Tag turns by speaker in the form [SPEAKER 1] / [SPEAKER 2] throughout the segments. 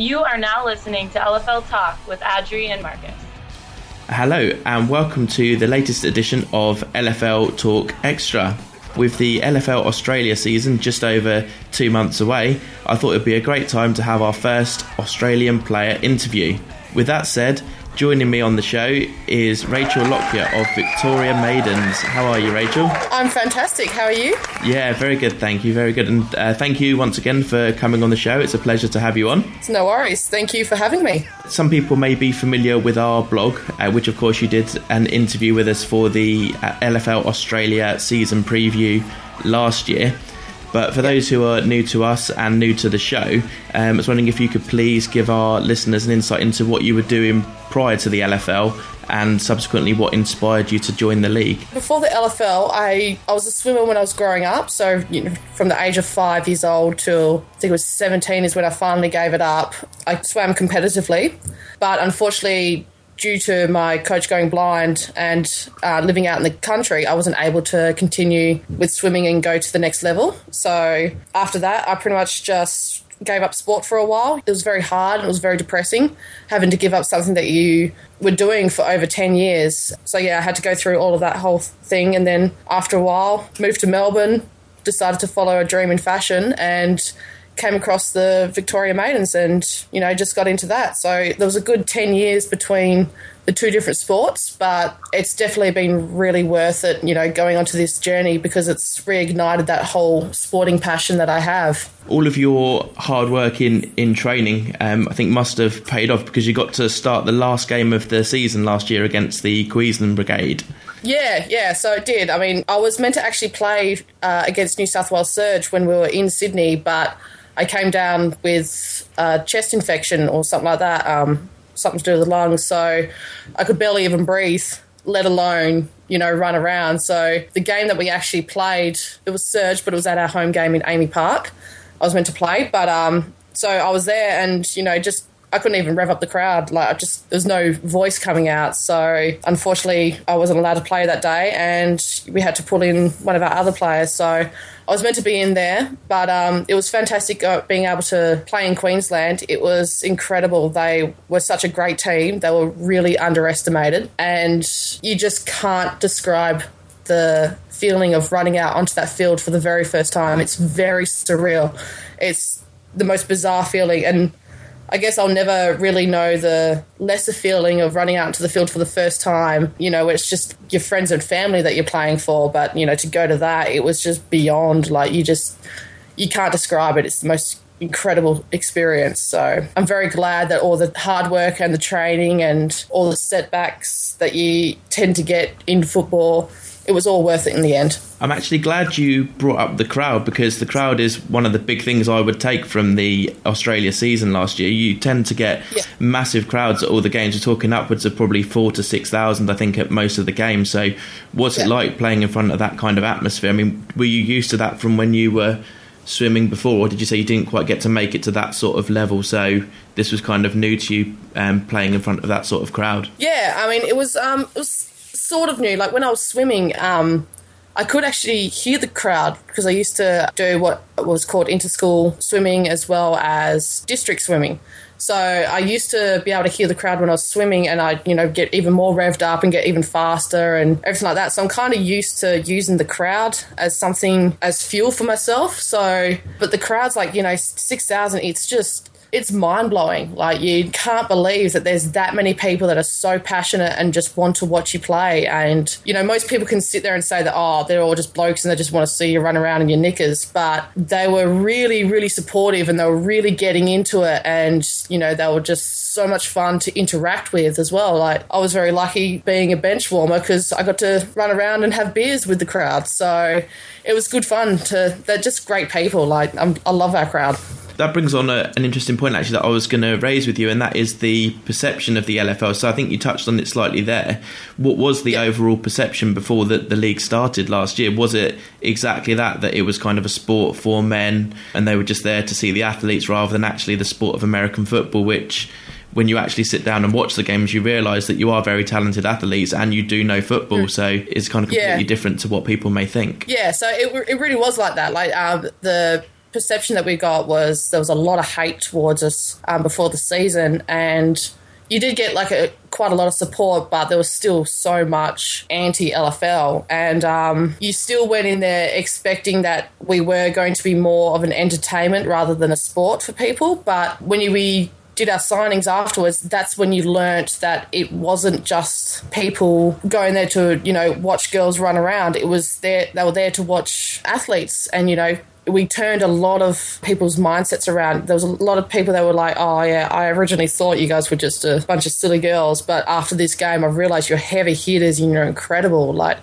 [SPEAKER 1] You are now listening to LFL Talk with Adri and Marcus.
[SPEAKER 2] Hello, and welcome to the latest edition of LFL Talk Extra. With the LFL Australia season just over two months away, I thought it'd be a great time to have our first Australian player interview. With that said, Joining me on the show is Rachael Lockyear of Victoria Maidens. How are you, Rachael?
[SPEAKER 3] I'm fantastic. How are you?
[SPEAKER 2] Yeah, very good. Thank you. Very good. And uh, thank you once again for coming on the show. It's a pleasure to have you on.
[SPEAKER 3] It's no worries. Thank you for having me.
[SPEAKER 2] Some people may be familiar with our blog, uh, which of course you did an interview with us for the uh, LFL Australia season preview last year. But for those who are new to us and new to the show, um, I was wondering if you could please give our listeners an insight into what you were doing prior to the LFL and subsequently what inspired you to join the league?
[SPEAKER 3] Before the LFL, I, I was a swimmer when I was growing up. So, you know, from the age of five years old till I think it was 17 is when I finally gave it up. I swam competitively, but unfortunately, due to my coach going blind and uh, living out in the country, I wasn't able to continue with swimming and go to the next level. So after that, I pretty much just gave up sport for a while. It was very hard and it was very depressing having to give up something that you were doing for over 10 years. So, yeah, I had to go through all of that whole thing. And then after a while, moved to Melbourne, decided to follow a dream in fashion and came across the Victoria Maidens and, you know, just got into that. So there was a good 10 years between the two different sports, but it's definitely been really worth it, you know, going onto this journey because it's reignited that whole sporting passion that I have.
[SPEAKER 2] All of your hard work in, in training, um, I think, must have paid off because you got to start the last game of the season last year against the Queensland Brigade.
[SPEAKER 3] Yeah, yeah, so it did. I mean, I was meant to actually play uh, against New South Wales Surge when we were in Sydney, but I came down with a chest infection or something like that, um, something to do with the lungs. So I could barely even breathe, let alone you know run around. So the game that we actually played, it was Surge, but it was at our home game in AAMI Park. I was meant to play, but um, so I was there, and you know just I couldn't even rev up the crowd. Like, I just there's no voice coming out. So unfortunately, I wasn't allowed to play that day, and we had to pull in one of our other players. So I was meant to be in there, but um, it was fantastic being able to play in Queensland. It was incredible. They were such a great team. They were really underestimated, and you just can't describe the feeling of running out onto that field for the very first time. It's very surreal. It's the most bizarre feeling, and I guess I'll never really know the lesser feeling of running out into the field for the first time. You know, it's just your friends and family that you're playing for. But, you know, to go to that, it was just beyond like you just, you can't describe it. It's the most incredible experience. So I'm very glad that all the hard work and the training and all the setbacks that you tend to get in football it was all worth it in the end.
[SPEAKER 2] I'm actually glad you brought up the crowd because the crowd is one of the big things I would take from the Australia season last year. You tend to get yeah. massive crowds at all the games. You're talking upwards of probably four to six thousand, I think, at most of the games. So, what's yeah. it like playing in front of that kind of atmosphere? I mean, were you used to that from when you were swimming before, or did you say you didn't quite get to make it to that sort of level? So this was kind of new to you, um, playing in front of that sort of crowd.
[SPEAKER 3] Yeah, I mean, it was um, it was sort of new. Like when I was swimming, um, I could actually hear the crowd because I used to do what was called interschool swimming as well as district swimming. So I used to be able to hear the crowd when I was swimming, and I, you know, get even more revved up and get even faster and everything like that. So I'm kind of used to using the crowd as something as fuel for myself. So, but the crowd's like, you know, six thousand. It's just it's mind blowing. Like you can't believe that there's that many people that are so passionate and just want to watch you play. And you know, most people can sit there and say that oh, they're all just blokes and they just want to see you run around in your knickers. But they were really, really supportive and they were really getting into it. And you know, they were just so much fun to interact with as well. Like I was very lucky being a bench warmer because I got to run around and have beers with the crowd. So it was good fun. To they're just great people. Like I'm, I love our crowd
[SPEAKER 2] that brings on a, an interesting point actually that I was going to raise with you, and that is the perception of the LFL. So I think you touched on it slightly there. What was the yeah. overall perception before the, the league started last year? Was it exactly that that it was kind of a sport for men, and they were just there to see the athletes rather than actually the sport of American football, which when you actually sit down and watch the games, you realise that you are very talented athletes and you do know football. Mm. So it's kind of completely yeah. different to what people may think.
[SPEAKER 3] Yeah, so it, it really was like that. Like um, the perception that we got was there was a lot of hate towards us um, before the season, and you did get like a quite a lot of support, but there was still so much anti LFL, and um, you still went in there expecting that we were going to be more of an entertainment rather than a sport for people. But when you, we did our signings afterwards, that's when you learnt that it wasn't just people going there to, you know, watch girls run around. It was there, they were there to watch athletes and, you know, we turned a lot of people's mindsets around. There was a lot of people that were like, "Oh yeah, I originally thought you guys were just a bunch of silly girls, but after this game, I've realized you're heavy hitters and you're incredible." Like.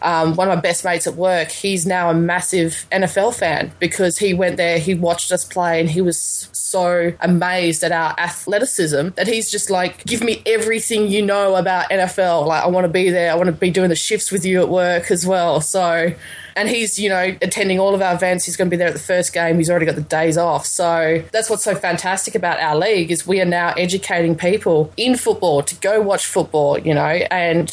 [SPEAKER 3] Um, one of my best mates at work, he's now a massive NFL fan because he went there, he watched us play, and he was so amazed at our athleticism that he's just like, give me everything you know about NFL. Like, I want to be there. I want to be doing the shifts with you at work as well. So and he's you know attending all of our events. He's going to be there at the first game. He's already got the days off. So that's what's so fantastic about our league is we are now educating people in football to go watch football. You know, and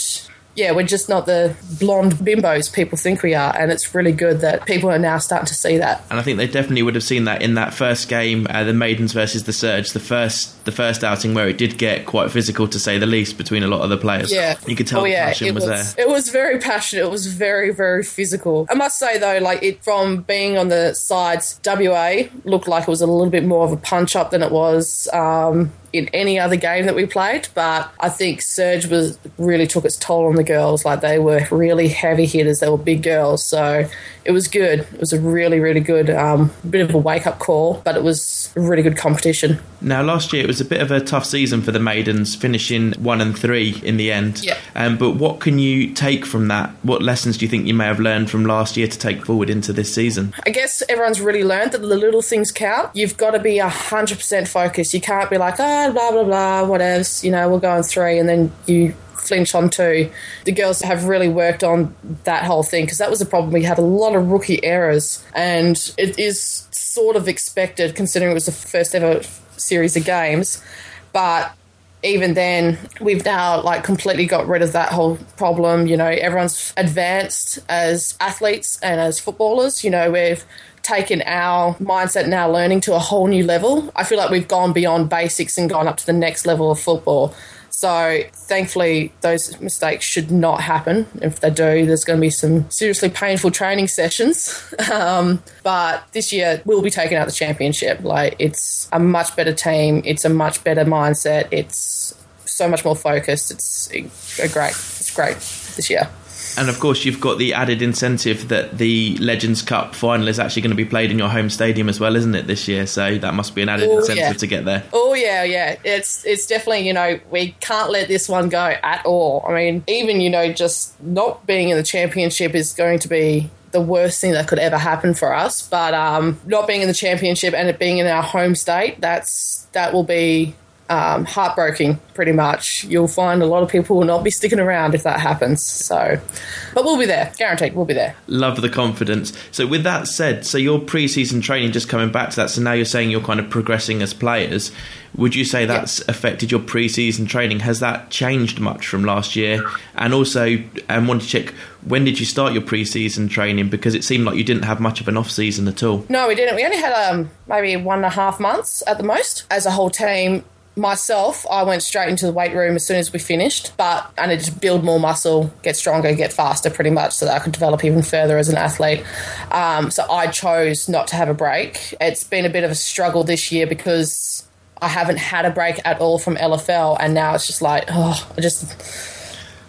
[SPEAKER 3] yeah, we're just not the blonde bimbos people think we are, and it's really good that people are now starting to see that.
[SPEAKER 2] And I think they definitely would have seen that in that first game, uh, the Maidens versus the Surge, the first the first outing where it did get quite physical to say the least between a lot of the players.
[SPEAKER 3] Yeah,
[SPEAKER 2] you could tell oh, yeah, passion was,
[SPEAKER 3] was,
[SPEAKER 2] there.
[SPEAKER 3] It was very passionate. It was very very physical. I must say though, like it from being on the sides, WA looked like it was a little bit more of a punch up than it was. Um, in any other game that we played. But I think Surge was really took its toll on the girls. Like they were really heavy hitters. They were big girls. So it was good. It was a really, really good um, bit of a wake up call, but it was a really good competition.
[SPEAKER 2] Now, last year it was a bit of a tough season for the maidens, finishing one and three in the end.
[SPEAKER 3] Yeah.
[SPEAKER 2] Um, but what can you take from that? What lessons do you think you may have learned from last year to take forward into this season?
[SPEAKER 3] I guess everyone's really learned that the little things count. You've got to be 100% focused. You can't be like, oh, blah, blah, blah, whatever, you know, we'll go on three, and then you flinch on two. The girls have really worked on that whole thing because that was a problem. We had a lot of rookie errors, and it is sort of expected considering it was the first ever series of games. But even then, we've now like completely got rid of that whole problem. You know, everyone's advanced as athletes and as footballers. You know, we've taken our mindset and our learning to a whole new level. I feel like we've gone beyond basics and gone up to the next level of football. So thankfully, those mistakes should not happen. If they do, there's going to be some seriously painful training sessions. Um, but this year, we'll be taking out the championship. Like it's a much better team. It's a much better mindset. It's so much more focused. It's a great. It's great this year.
[SPEAKER 2] And of course, you've got the added incentive that the Legends Cup final is actually going to be played in your home stadium as well, isn't it, this year? So that must be an added Ooh, incentive yeah. to get there.
[SPEAKER 3] Oh yeah, yeah. It's it's definitely you know we can't let this one go at all. I mean, even you know just not being in the championship is going to be the worst thing that could ever happen for us. But um, not being in the championship and it being in our home state, that's that will be um, heartbreaking, pretty much. You'll find a lot of people will not be sticking around if that happens. So, but we'll be there, guaranteed. We'll be there.
[SPEAKER 2] Love the confidence. So, with that said, so your pre-season training, just coming back to that. So now you're saying you're kind of progressing as players. Would you say that's yeah. affected your pre-season training? Has that changed much from last year? And also, I want to check when did you start your pre-season training? Because it seemed like you didn't have much of an off-season at all.
[SPEAKER 3] No, we didn't. We only had um, maybe one and a half months at the most as a whole team myself, I went straight into the weight room as soon as we finished, but I needed to build more muscle, get stronger, get faster pretty much so that I could develop even further as an athlete. Um, so I chose not to have a break. It's been a bit of a struggle this year because I haven't had a break at all from LFL, and now it's just like, oh, I just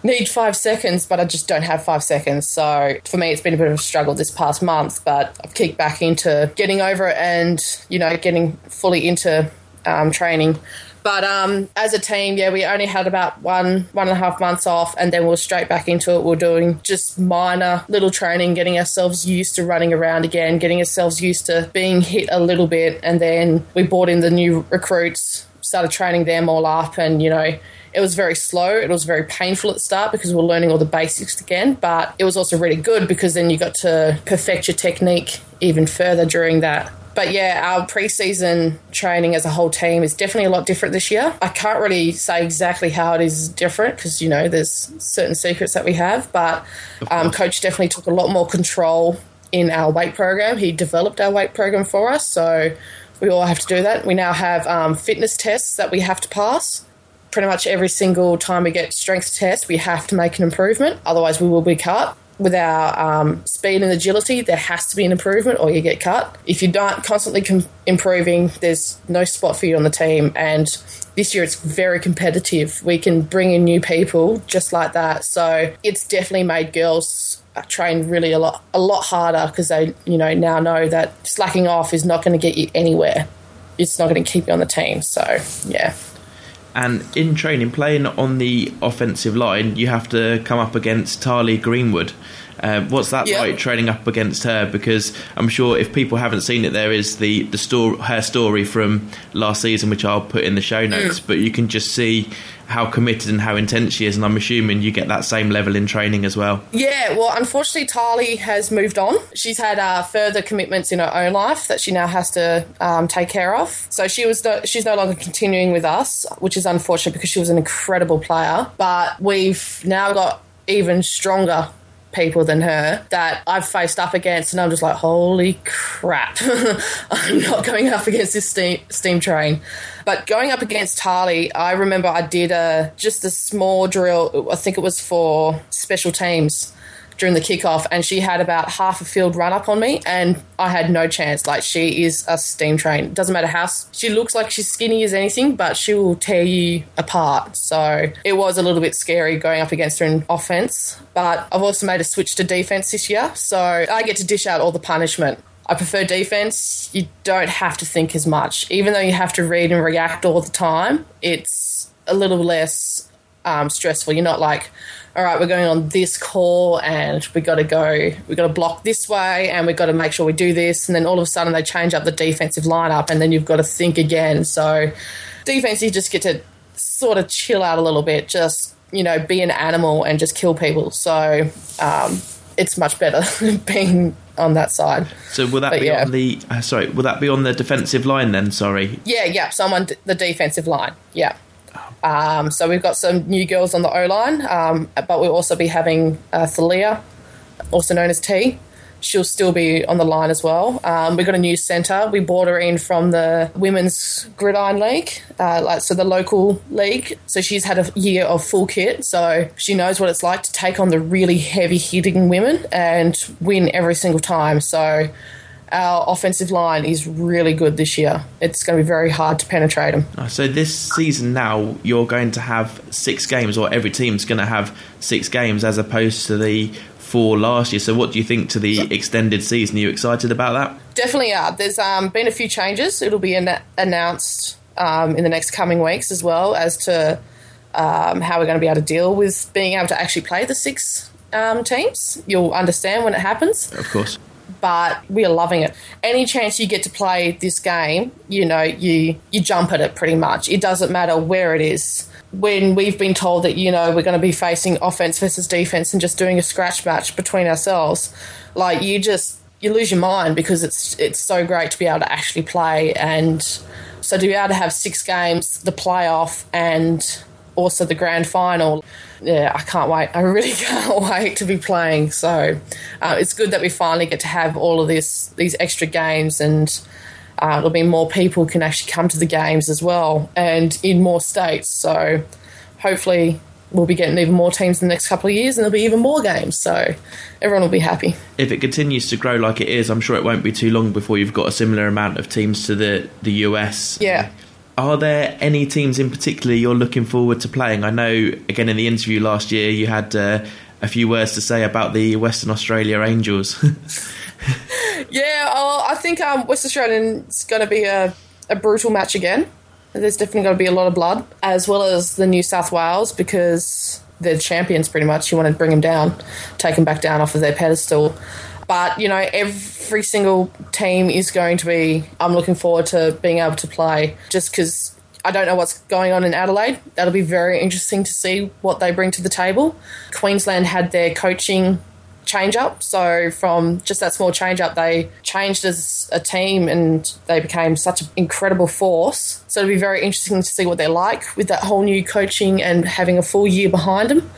[SPEAKER 3] need five seconds, but I just don't have five seconds. So for me, it's been a bit of a struggle this past month, but I've kicked back into getting over it and, you know, getting fully into um, training. But um, as a team, yeah, we only had about one one and a half months off, and then we are straight back into it. We are doing just minor little training, getting ourselves used to running around again, getting ourselves used to being hit a little bit, and then we brought in the new recruits, started training them all up, and you know it was very slow. It was very painful at the start because we are learning all the basics again, but it was also really good because then you got to perfect your technique even further during that but yeah, our preseason training as a whole team is definitely a lot different this year. I can't really say exactly how it is different because, you know, there's certain secrets that we have, but um, coach definitely took a lot more control in our weight program. He developed our weight program for us, so we all have to do that. We now have um, fitness tests that we have to pass. Pretty much every single time we get strength tests, we have to make an improvement. Otherwise, we will be cut with our um, speed and agility, there has to be an improvement or you get cut. If you're not constantly com- improving, there's no spot for you on the team. And this year it's very competitive. We can bring in new people just like that. So it's definitely made girls uh, train really a lot a lot harder because they you know now know that slacking off is not going to get you anywhere. It's not going to keep you on the team. So yeah.
[SPEAKER 2] And in training, playing on the offensive line, you have to come up against Tali Greenwood. Uh, what's that yeah. like training up against her? Because I'm sure if people haven't seen it, there is the the story, her story from last season, which I'll put in the show notes. Mm. But you can just see how committed and how intense she is, and I'm assuming you get that same level in training as well.
[SPEAKER 3] Yeah, well, unfortunately, Tali has moved on. She's had uh, further commitments in her own life that she now has to um, take care of. So she was no, she's no longer continuing with us, which is unfortunate because she was an incredible player. But we've now got even stronger people than her that I've faced up against, and I'm just like, holy crap, I'm not going up against this steam, steam train. But going up against Tali, I remember I did a just a small drill. I think it was for special teams during the kickoff, and she had about half a field run up on me, and I had no chance. Like she is a steam train. Doesn't matter how she looks like she's skinny as anything, but she will tear you apart. So it was a little bit scary going up against her in offense. But I've also made a switch to defense this year, so I get to dish out all the punishment. I prefer defense. You don't have to think as much, even though you have to read and react all the time. It's a little less um, stressful. You're not like all right, we're going on this call and we got to go, we got to block this way and we've got to make sure we do this. And then all of a sudden they change up the defensive lineup and then you've got to think again. So, defense, you just get to sort of chill out a little bit, just, you know, be an animal and just kill people. So, um, it's much better being on that side.
[SPEAKER 2] So will that but be yeah. on the uh, sorry? Will that be on the defensive line then? Sorry.
[SPEAKER 3] Yeah, yeah. So I'm on the defensive line. Yeah. Um, so we've got some new girls on the O line, um, but we'll also be having uh, Thalia, also known as T. She'll still be on the line as well. Um, we've got a new centre. We brought her in from the Women's Gridiron League, uh, like so the local league. So she's had a year of full kit, so she knows what it's like to take on the really heavy hitting women and win every single time. So our offensive line is really good this year. It's going to be very hard to penetrate them.
[SPEAKER 2] Uh, so this season now, you're going to have six games, or every team's going to have six games, as opposed to the four last year. So what do you think to the extended season? Are you excited about that?
[SPEAKER 3] Definitely are. There's um, been a few changes. It'll be an- announced um, in the next coming weeks as well as to um, how we're going to be able to deal with being able to actually play the six um, teams. You'll understand when it happens.
[SPEAKER 2] Of course
[SPEAKER 3] but we are loving it. Any chance you get to play this game, you know, you you jump at it pretty much. It doesn't matter where it is. When we've been told that, you know, we're going to be facing offense versus defense and just doing a scratch match between ourselves, like you just you lose your mind because it's it's so great to be able to actually play and so to be able to have six games, the playoff and also the grand final yeah, I can't wait. I really can't wait to be playing. So uh, it's good that we finally get to have all of this, these extra games, and uh, there'll be more people can actually come to the games as well, and in more states. So hopefully we'll be getting even more teams in the next couple of years, and there'll be even more games. So everyone will be happy.
[SPEAKER 2] If it continues to grow like it is, I'm sure it won't be too long before you've got a similar amount of teams to the the US.
[SPEAKER 3] Yeah.
[SPEAKER 2] Are there any teams in particular you're looking forward to playing? I know, again, in the interview last year, you had uh, a few words to say about the Western Australia Angels.
[SPEAKER 3] yeah, I think um, West Australian's going to be a, a brutal match again. There's definitely going to be a lot of blood, as well as the New South Wales, because they're champions pretty much. You want to bring them down, take them back down off of their pedestal. But, you know, every single team is going to be, I'm looking forward to being able to play just because I don't know what's going on in Adelaide. That'll be very interesting to see what they bring to the table. Queensland had their coaching change up. So from just that small change up, they changed as a team and they became such an incredible force. So it'll be very interesting to see what they're like with that whole new coaching and having a full year behind them.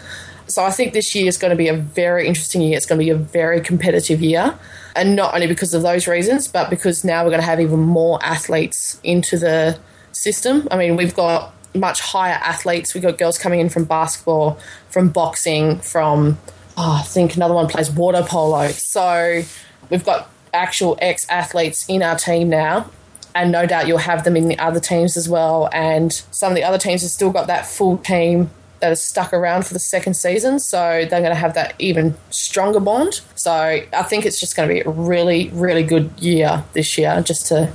[SPEAKER 3] So I think this year is going to be a very interesting year. It's going to be a very competitive year. And not only because of those reasons, but because now we're going to have even more athletes into the system. I mean, we've got much higher athletes. We've got girls coming in from basketball, from boxing, from, oh, I think another one plays water polo. So we've got actual ex athletes in our team now. And no doubt you'll have them in the other teams as well. And some of the other teams have still got that full team that is stuck around for the second season. So they're going to have that even stronger bond. So I think it's just going to be a really, really good year this year. Just to,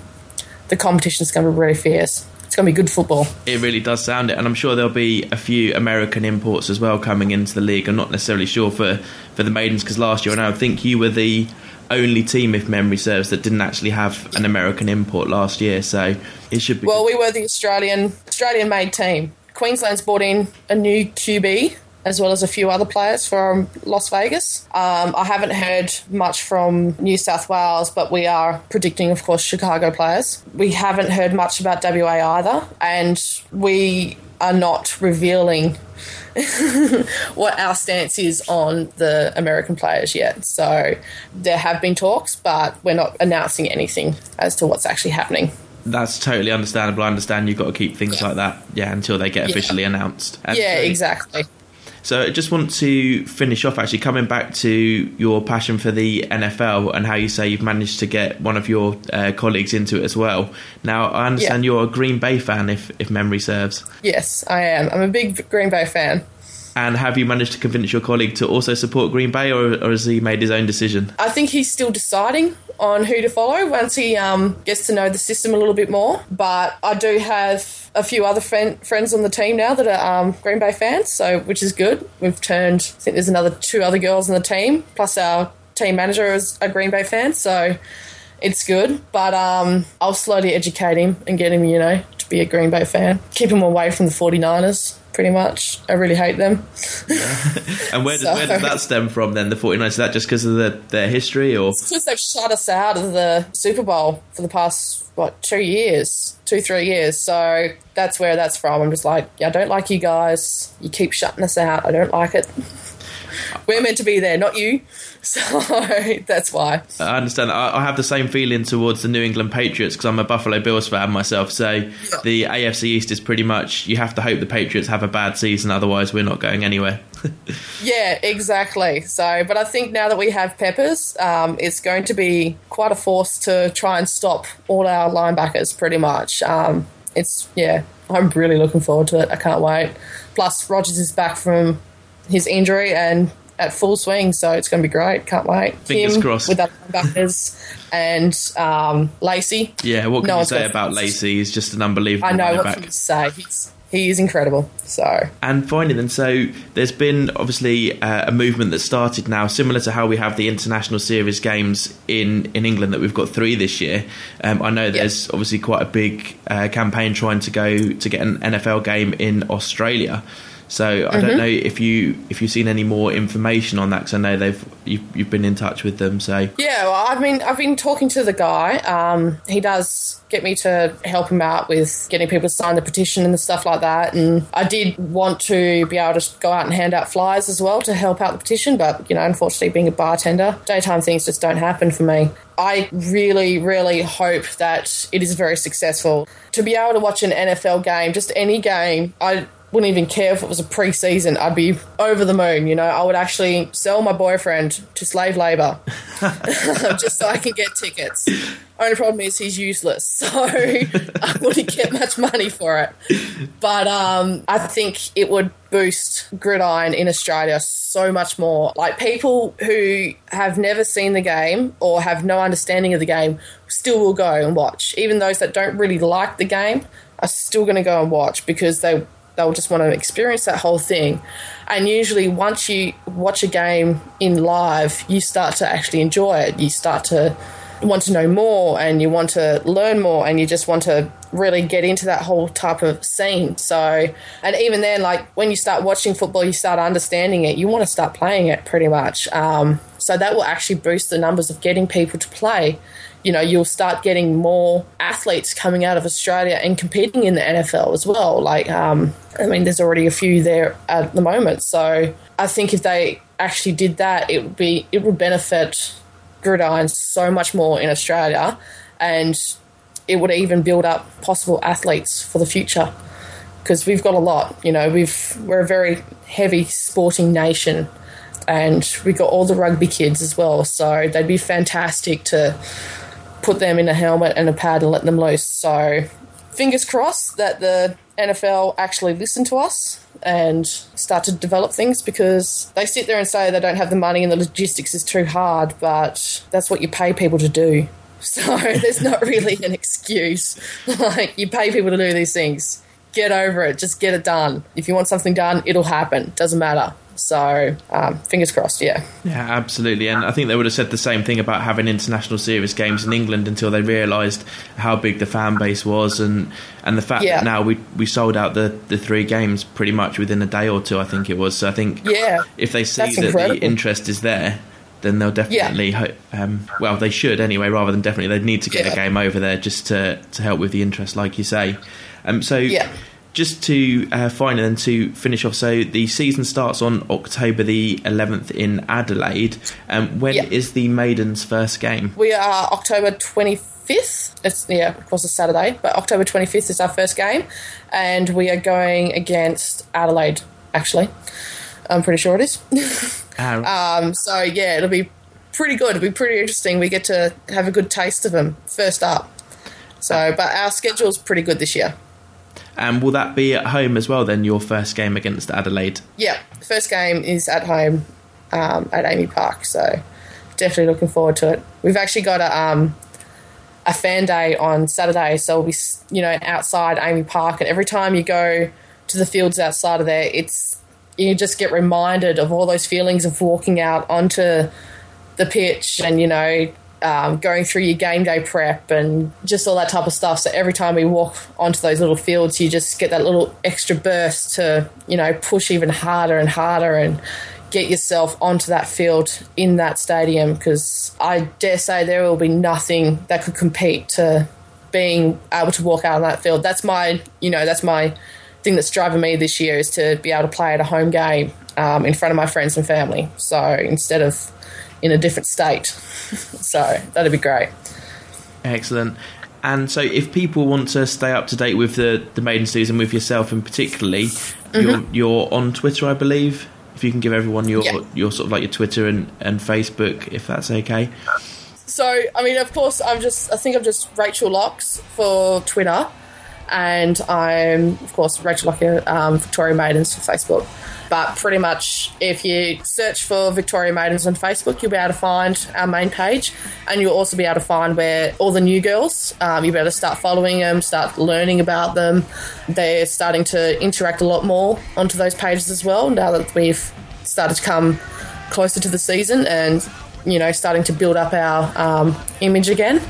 [SPEAKER 3] the competition's going to be really fierce it's going to be good football.
[SPEAKER 2] It really does sound it, and I'm sure there'll be a few American imports as well coming into the league. I'm not necessarily sure for, for the maidens because last year, and I think you were the only team, if memory serves, that didn't actually have an American import last year. So it should be.
[SPEAKER 3] Well, good. we were the Australian Australian made team. Queensland's brought in a new QB as well as a few other players from Las Vegas. Um, I haven't heard much from New South Wales, but we are predicting, of course, Chicago players. We haven't heard much about WA either, and we are not revealing what our stance is on the American players yet. So there have been talks, but we're not announcing anything as to what's actually happening
[SPEAKER 2] that's totally understandable. I understand you've got to keep things yeah. like that, yeah, until they get officially yeah. announced.
[SPEAKER 3] Yeah, exactly.
[SPEAKER 2] So I just want to finish off actually coming back to your passion for the NFL and how you say you've managed to get one of your uh, colleagues into it as well. Now I understand yeah. you're a Green Bay fan, if if memory serves.
[SPEAKER 3] Yes, I am. I'm a big Green Bay fan.
[SPEAKER 2] And have you managed to convince your colleague to also support Green Bay, or, or has he made his own decision?
[SPEAKER 3] I think he's still deciding on who to follow once he um, gets to know the system a little bit more. But I do have a few other friend, friends on the team now that are um, Green Bay fans, so which is good. We've turned. I think there's another two other girls in the team, plus our team manager is a Green Bay fan, so it's good. But um, I'll slowly educate him and get him, you know, to be a Green Bay fan. Keep him away from the 49ers pretty much. I really hate them.
[SPEAKER 2] And where does, so, where does that stem from then, the 49ers? Is that just because of the, their history? or
[SPEAKER 3] It's because they've shut us out of the Super Bowl for the past, what, two years? Two, three years. So that's where that's from. I'm just like, yeah, I don't like you guys. You keep shutting us out. I don't like it. We're meant to be there, not you. So that's why.
[SPEAKER 2] I understand. I, have the same feeling towards the New England Patriots because I'm a Buffalo Bills fan myself. So yeah. the AFC East is pretty much you have to hope the Patriots have a bad season, otherwise we're not going anywhere.
[SPEAKER 3] yeah, exactly. So, but I think now that we have Peppers, um, it's going to be quite a force to try and stop all our linebackers. Pretty much. Um, it's yeah. I'm really looking forward to it. I can't wait. Plus, Rodgers is back from his injury and at full swing, so it's going to be great. Can't wait.
[SPEAKER 2] Fingers
[SPEAKER 3] Him
[SPEAKER 2] crossed.
[SPEAKER 3] With linebackers and um, Lacy.
[SPEAKER 2] Yeah, what can no you say about Lacy? He's just an unbelievable. I know what back. can
[SPEAKER 3] you say. He's he is incredible. So
[SPEAKER 2] and finally, then, so there's been obviously uh, a movement that started now, similar to how we have the international series games in in England that we've got three this year. Um, I know there's yep. obviously quite a big uh, campaign trying to go to get an NFL game in Australia. So I mm-hmm. don't know if you if you've seen any more information on that because I know they've you've, you've been in touch with them. So
[SPEAKER 3] yeah, well, I've been I've been talking to the guy. Um, he does get me to help him out with getting people to sign the petition and the stuff like that. And I did want to be able to go out and hand out flyers as well to help out the petition, but you know, unfortunately, being a bartender, daytime things just don't happen for me. I really, really hope that it is very successful. To be able to watch an NFL game, just any game, I wouldn't even care if it was a pre-season. I'd be over the moon. You know, I would actually sell my boyfriend to slave labor just so I can get tickets. Only problem is he's useless, so I wouldn't get much money for it. But um, I think it would boost gridiron in Australia so much more. Like people who have never seen the game or have no understanding of the game still will go and watch. Even those that don't really like the game are still going to go and watch because they they'll just want to experience that whole thing. And usually, once you watch a game in live, you start to actually enjoy it. You start to want to know more and you want to learn more and you just want to really get into that whole type of scene. So, and even then, like when you start watching football, you start understanding it, you want to start playing it pretty much. Um, so, that will actually boost the numbers of getting people to play you know, you'll start getting more athletes coming out of Australia and competing in the NFL as well. Like, um, I mean, there's already a few there at the moment. So I think if they actually did that, it would be it would benefit gridiron so much more in Australia, and it would even build up possible athletes for the future. Because we've got a lot, you know, we've we're a very heavy sporting nation, and we've got all the rugby kids as well. So they'd be fantastic to put them in a helmet and a pad and let them loose. So, fingers crossed that the NFL actually listen to us and start to develop things because they sit there and say they don't have the money and the logistics is too hard, but that's what you pay people to do. So, there's not really an excuse. like, you pay people to do these things. Get over it. Just get it done. If you want something done, it'll happen. Doesn't matter. So, um, fingers crossed, yeah.
[SPEAKER 2] Yeah, absolutely. And I think they would have said the same thing about having international series games in England until they realised how big the fan base was and, and the fact
[SPEAKER 3] Yeah.
[SPEAKER 2] that now we, we sold out the, the three games pretty much within a day or two, I think it was. So I think
[SPEAKER 3] Yeah.
[SPEAKER 2] if they see
[SPEAKER 3] That's
[SPEAKER 2] that
[SPEAKER 3] incredible.
[SPEAKER 2] the interest is there, then they'll definitely, ho- um, well, they should anyway, rather than definitely, they'd need to get
[SPEAKER 3] Yeah.
[SPEAKER 2] a game over there just to, to help with the interest, like you say. Um, so
[SPEAKER 3] Yeah.
[SPEAKER 2] Just to uh, finally then to finish off, so the season starts on October the 11th in Adelaide. Um, when is the maidens' first game?
[SPEAKER 3] We are October 25th. It's, yeah, of course, it's Saturday, but October 25th is our first game. And we are going against Adelaide, actually. I'm pretty sure it is.
[SPEAKER 2] Ah,
[SPEAKER 3] um, so, yeah, it'll be pretty good. It'll be pretty interesting. We get to have a good taste of them first up. So, but our schedule's pretty good this year.
[SPEAKER 2] And will that be at home as well? Then your first game against Adelaide.
[SPEAKER 3] Yeah, the first game is at home um, at AAMI Park, so definitely looking forward to it. We've actually got a um, a fan day on Saturday, so we'll be you know outside AAMI Park, and every time you go to the fields outside of there, it's you just get reminded of all those feelings of walking out onto the pitch and you know um, going through your game day prep and just all that type of stuff. So every time we walk onto those little fields, you just get that little extra burst to you know push even harder and harder and get yourself onto that field in that stadium because I dare say there will be nothing that could compete to being able to walk out on that field. That's my you know that's my thing that's driving me this year is to be able to play at a home game um, in front of my friends and family. So instead of in a different state. so that'd be great.
[SPEAKER 2] Excellent. And so, if people want to stay up to date with the, the maiden season, with yourself and particularly, mm-hmm. you're you're on Twitter, I believe. If you can give everyone your
[SPEAKER 3] Yeah.
[SPEAKER 2] your sort of like your Twitter and, and Facebook, if that's okay.
[SPEAKER 3] So I mean, of course, I'm just I think I'm just Rachael Locks for Twitter, and I'm of course Rachael Lockyear um, Victoria Maidens for Facebook. But pretty much, if you search for Victoria Maidens on Facebook, you'll be able to find our main page, and you'll also be able to find where all the new girls. Um, you'll be able to start following them, start learning about them. They're starting to interact a lot more onto those pages as well. Now that we've started to come closer to the season and you know starting to build up our um, image again.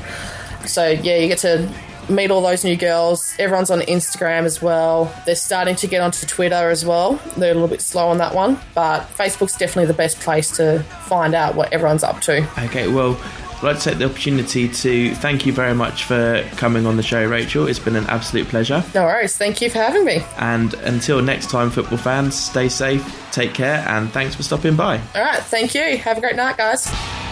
[SPEAKER 3] So yeah, you get to meet all those new girls. Everyone's on Instagram as well. They're starting to get onto Twitter as well. They're a little bit slow on that one, but Facebook's definitely the best place to find out what everyone's up to.
[SPEAKER 2] Okay, well, I'd like to take the opportunity to thank you very much for coming on the show, Rachael. It's been an absolute pleasure.
[SPEAKER 3] No worries. Thank you for having me.
[SPEAKER 2] And until next time, football fans, stay safe, take care, and thanks for stopping by.
[SPEAKER 3] All right. Thank you. Have a great night, guys.